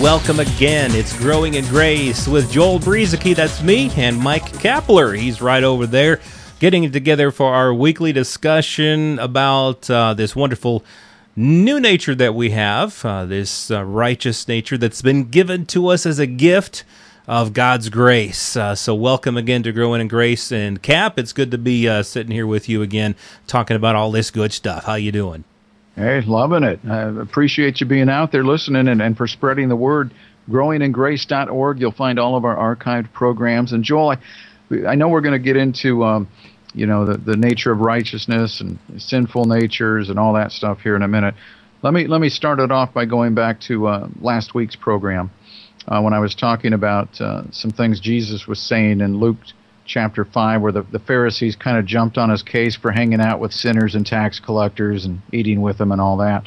Welcome again. It's Growing in Grace with Joel Brueseke, that's me, and Mike Kapler. He's right over there, getting together for our weekly discussion about uh, this wonderful new nature that we have, uh, this uh, righteous nature that's been given to us as a gift of God's grace. Uh, so, welcome again to Growing in Grace and Cap. It's good to be uh, sitting here with you again, talking about all this good stuff. How you doing? Hey, loving it. I appreciate you being out there listening and, and for spreading the word. Growingingrace.org. You'll find all of our archived programs. And Joel, I, I know we're going to get into, um, you know, the, the nature of righteousness and sinful natures and all that stuff here in a minute. Let me let me start it off by going back to uh, last week's program uh, when I was talking about uh, some things Jesus was saying in Luke chapter 5 where the, the Pharisees kind of jumped on his case for hanging out with sinners and tax collectors and eating with them and all that.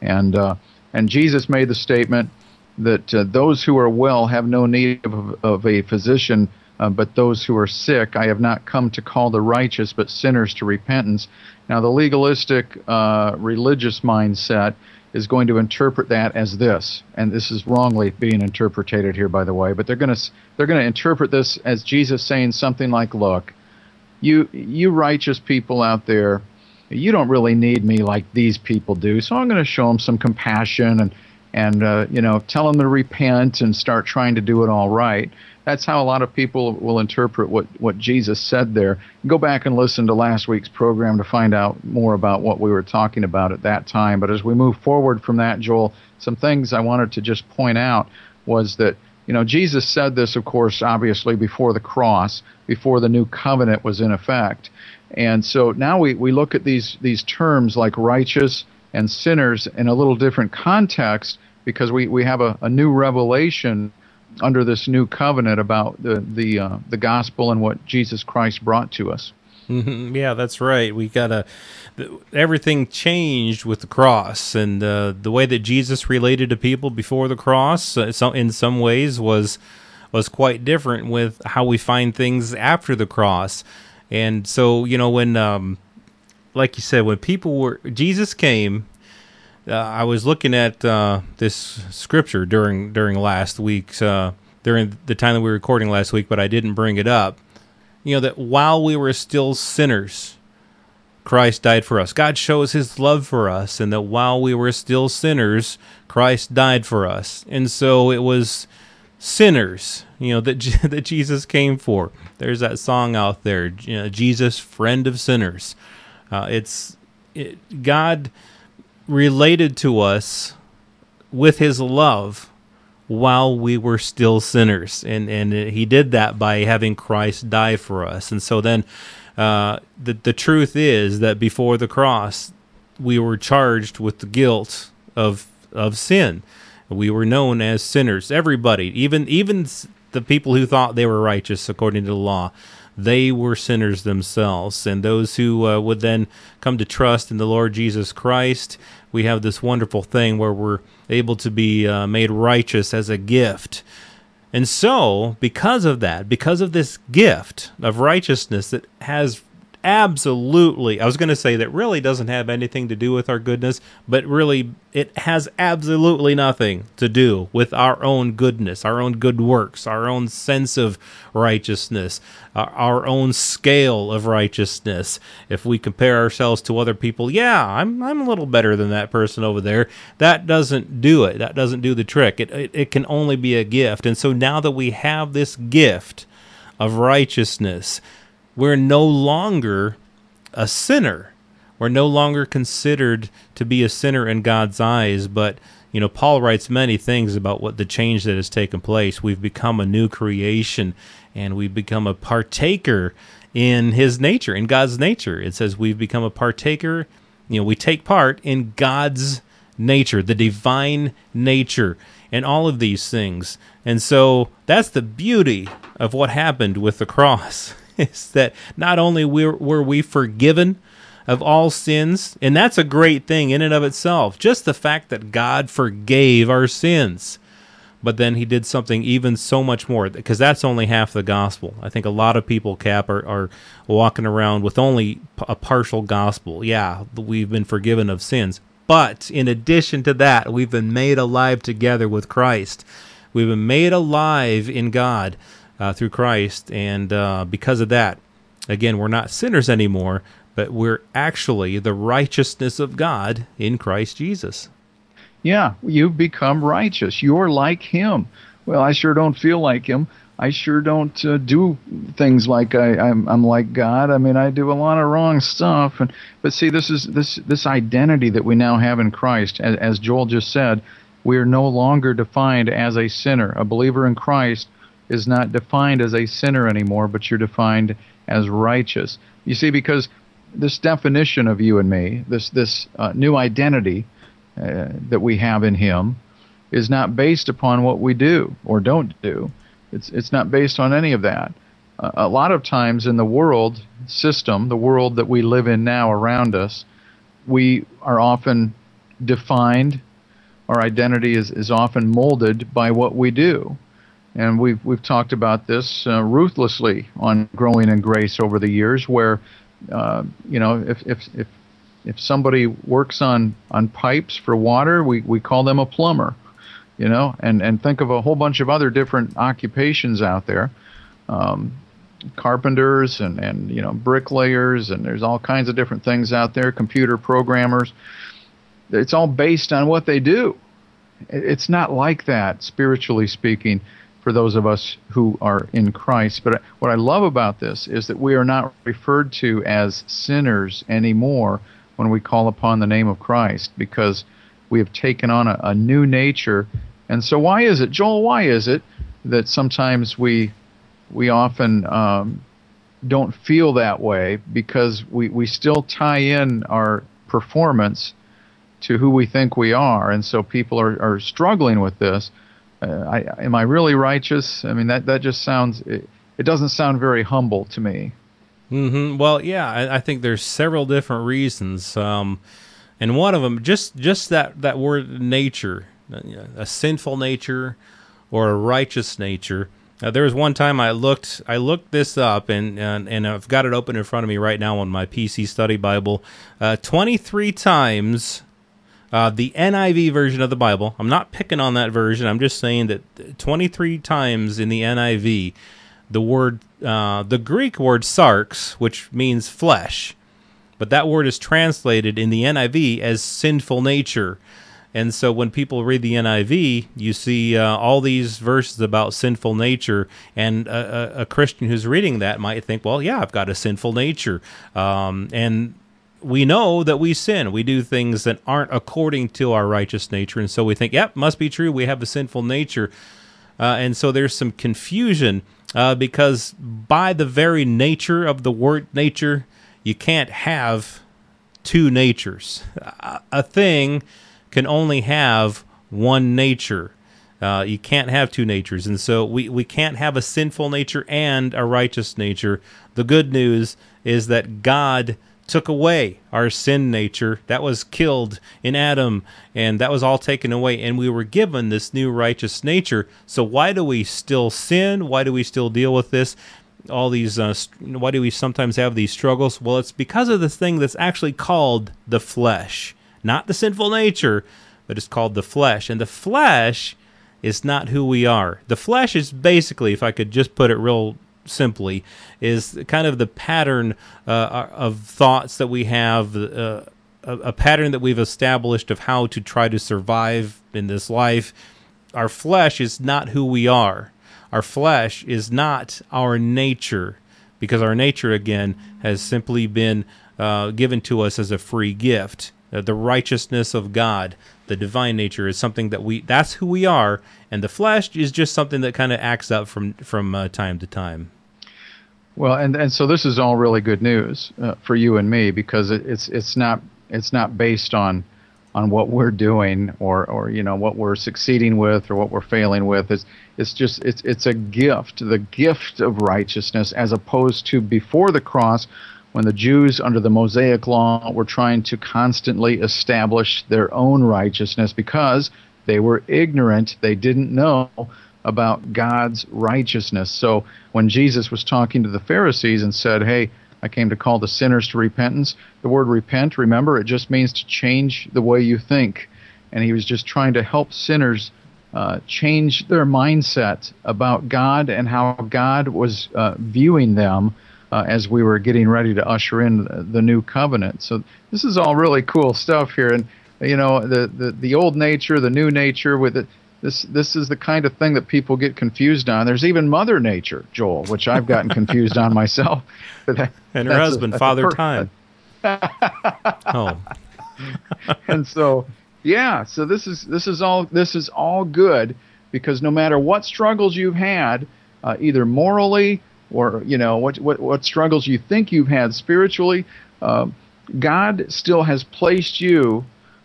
And, uh, and Jesus made the statement that uh, those who are well have no need of, of a physician, uh, but those who are sick, I have not come to call the righteous, but sinners to repentance. Now, the legalistic uh, religious mindset is going to interpret that as this, and this is wrongly being interpreted here, by the way. But they're going to they're going to interpret this as Jesus saying something like, "Look, you you righteous people out there, you don't really need me like these people do. So I'm going to show them some compassion and and uh, you know tell them to repent and start trying to do it all right." That's how a lot of people will interpret what, what Jesus said there. Go back and listen to last week's program to find out more about what we were talking about at that time. But as we move forward from that, Joel, some things I wanted to just point out was that you know Jesus said this, of course, obviously before the cross, before the new covenant was in effect, and so now we, we look at these these terms like righteous and sinners in a little different context because we, we have a, a new revelation under this new covenant about the the uh, the gospel and what Jesus Christ brought to us. Mm-hmm. Yeah, that's right. We got to everything changed with the cross, and uh, the way that Jesus related to people before the cross, uh, so in some ways, was was quite different with how we find things after the cross. And so, you know, when, um, like you said, when people were Jesus came uh, I was looking at uh, this scripture during during last week's uh, during the time that we were recording last week, but I didn't bring it up. You know that while we were still sinners, Christ died for us. God shows His love for us, and that while we were still sinners, Christ died for us. And so it was sinners, you know, that that Jesus came for. There's that song out there, you know, Jesus, friend of sinners. Uh, it's it, God related to us with his love while we were still sinners. And and he did that by having Christ die for us. And so then uh, the the truth is that before the cross we were charged with the guilt of of sin. We were known as sinners. Everybody even even the people who thought they were righteous according to the law they were sinners themselves. And those who uh, would then come to trust in the Lord Jesus Christ, we have this wonderful thing where we're able to be uh, made righteous as a gift. And so, because of that, because of this gift of righteousness that has absolutely, I was going to say that really doesn't have anything to do with our goodness, but really it has absolutely nothing to do with our own goodness, our own good works, our own sense of righteousness, uh, our own scale of righteousness. If we compare ourselves to other people, yeah, I'm, I'm a little better than that person over there. That doesn't do it. That doesn't do the trick. It, it, it can only be a gift. And so now that we have this gift of righteousness, we're no longer a sinner. We're no longer considered to be a sinner in God's eyes, but you know, Paul writes many things about what the change that has taken place. We've become a new creation and we've become a partaker in his nature, in God's nature. It says we've become a partaker, you know, we take part in God's nature, the divine nature, and all of these things. And so that's the beauty of what happened with the cross. is that not only were, were we forgiven of all sins, and that's a great thing in and of itself, just the fact that God forgave our sins. But then he did something even so much more, because that's only half the gospel. I think a lot of people, Cap, are, are walking around with only a partial gospel. Yeah, we've been forgiven of sins. But in addition to that, we've been made alive together with Christ. We've been made alive in God uh, through Christ. And uh, because of that, again, we're not sinners anymore, but we're actually the righteousness of God in Christ Jesus. Yeah, you've become righteous. You're like him. Well, I sure don't feel like him. I sure don't uh, do things like I, I'm, I'm like God. I mean, I do a lot of wrong stuff. And but see, this is this this identity that we now have in Christ. As, as Joel just said, we are no longer defined as a sinner. A believer in Christ is not defined as a sinner anymore, but you're defined as righteous. You see, because this definition of you and me, this this uh, new identity uh, that we have in Him, is not based upon what we do or don't do. It's it's not based on any of that. Uh, a lot of times in the world system, the world that we live in now around us, we are often defined. Our identity is, is often molded by what we do. And we've, we've talked about this uh, ruthlessly on Growing in Grace over the years, where uh, you know, if, if, if, if somebody works on, on pipes for water, we, we call them a plumber, you know, and, and think of a whole bunch of other different occupations out there. Um, carpenters and, and, you know, bricklayers, and there's all kinds of different things out there, computer programmers. It's all based on what they do. It's not like that, spiritually speaking for those of us who are in Christ. But what I love about this is that we are not referred to as sinners anymore when we call upon the name of Christ because we have taken on a, a new nature. And so, why is it, Joel? Why is it that sometimes we we often um, don't feel that way because we, we still tie in our performance to who we think we are, and so people are, are struggling with this I, am I really righteous? I mean, that that just sounds. It, it doesn't sound very humble to me. Mm-hmm. Well, yeah, I, I, think there's several different reasons, um, and one of them just just that that word nature, uh, a sinful nature, or a righteous nature. Uh, there was one time I looked I looked this up and, and and I've got it open in front of me right now on my PC Study Bible. Uh, Twenty three times uh, the NIV version of the Bible, I'm not picking on that version. I'm just saying that 23 times in the NIV, the word, uh, the Greek word sarx, which means flesh, but that word is translated in the NIV as sinful nature. And so when people read the NIV, you see uh, all these verses about sinful nature, and a, a, a, Christian who's reading that might think, well, yeah, I've got a sinful nature. Um, and we know that we sin. We do things that aren't according to our righteous nature. And so we think, yep, must be true. We have a sinful nature. Uh, and so there's some confusion uh, because by the very nature of the word nature, you can't have two natures. A thing can only have one nature. Uh, you can't have two natures. And so we, we can't have a sinful nature and a righteous nature. The good news is that God took away our sin nature that was killed in Adam, and that was all taken away, and we were given this new righteous nature. So, why do we still sin? Why do we still deal with this? All these, uh, why do we sometimes have these struggles? Well, it's because of this thing that's actually called the flesh, not the sinful nature, but it's called the flesh. And the flesh is not who we are. The flesh is basically, if I could just put it real simply is kind of the pattern uh, of thoughts that we have, uh, a, pattern that we've established of how to try to survive in this life. Our flesh is not who we are. Our flesh is not our nature, because our nature, again, has simply been uh, given to us as a free gift. Uh, the righteousness of God, the divine nature, is something that we, that's who we are, and the flesh is just something that kind of acts up from, from uh, time to time. Well, and and so this is all really good news uh, for you and me because it, it's it's not it's not based on on what we're doing or or you know what we're succeeding with or what we're failing with it's it's just it's it's a gift the gift of righteousness as opposed to before the cross when the Jews under the Mosaic law were trying to constantly establish their own righteousness because they were ignorant they didn't know about God's righteousness so when Jesus was talking to the Pharisees and said hey I came to call the sinners to repentance. The word repent, remember, it just means to change the way you think. And he was just trying to help sinners uh, change their mindset about God and how God was uh, viewing them uh, as we were getting ready to usher in the new covenant. So this is all really cool stuff here. And, you know, the, the, the old nature, the new nature with it this this is the kind of thing that people get confused on. There's even Mother Nature, Joel, which I've gotten confused on myself. That, and her husband, a, Father Time. oh. and so, yeah. So this is this is all this is all good because no matter what struggles you've had, uh, either morally or you know what what what struggles you think you've had spiritually, uh, God still has placed you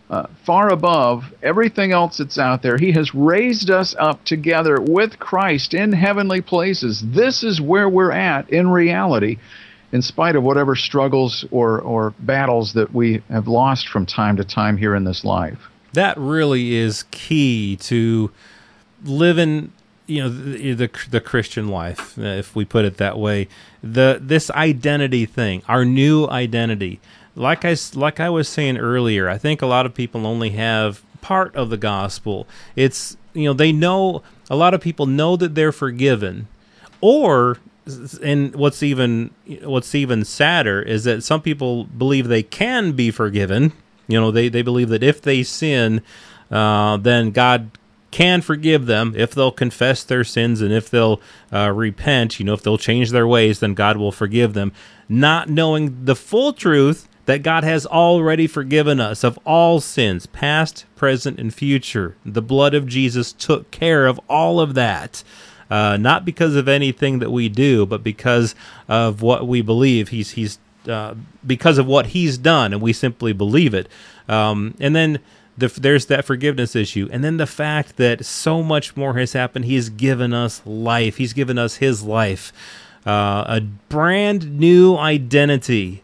uh, far above everything else that's out there. He has raised us up together with Christ in heavenly places. This is where we're at in reality, in spite of whatever struggles or, or battles that we have lost from time to time here in this life. That really is key to living you know the, the, the Christian life, if we put it that way. The this identity thing, our new identity like I like I was saying earlier, I think a lot of people only have part of the gospel. It's you know they know a lot of people know that they're forgiven, or and what's even what's even sadder is that some people believe they can be forgiven. You know they they believe that if they sin, uh, then God can forgive them if they'll confess their sins and if they'll uh, repent. You know if they'll change their ways, then God will forgive them. Not knowing the full truth that God has already forgiven us of all sins, past, present, and future. The blood of Jesus took care of all of that. Uh, not because of anything that we do, but because of what we believe. He's he's uh, because of what he's done, and we simply believe it. Um, and then the, there's that forgiveness issue, and then the fact that so much more has happened. He's given us life. He's given us His life, uh, a brand new identity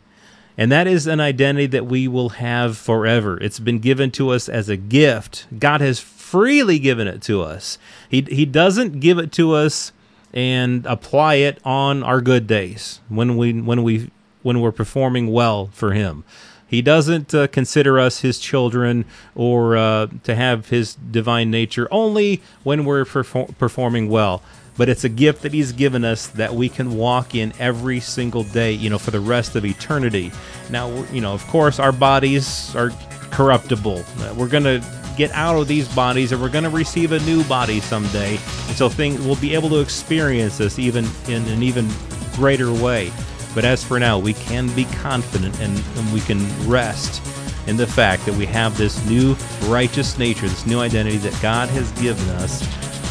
and that is an identity that we will have forever. It's been given to us as a gift. God has freely given it to us. He, he doesn't give it to us and apply it on our good days when we when we when we're performing well for him. He doesn't uh, consider us his children or uh, to have his divine nature only when we're perfor- performing well but it's a gift that he's given us that we can walk in every single day, you know, for the rest of eternity. Now, you know, of course, our bodies are corruptible. Uh, we're going to get out of these bodies and we're going to receive a new body someday. And so things we'll be able to experience this even in an even greater way. But as for now, we can be confident and, and we can rest in the fact that we have this new righteous nature, this new identity that God has given us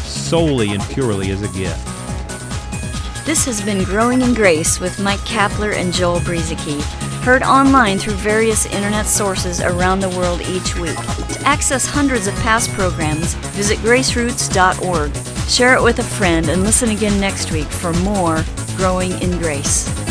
solely and purely as a gift. This has been Growing in Grace with Mike Kapler and Joel Brueseke, heard online through various internet sources around the world each week. To access hundreds of past programs, visit graceroots.org. Share it with a friend and listen again next week for more Growing in Grace.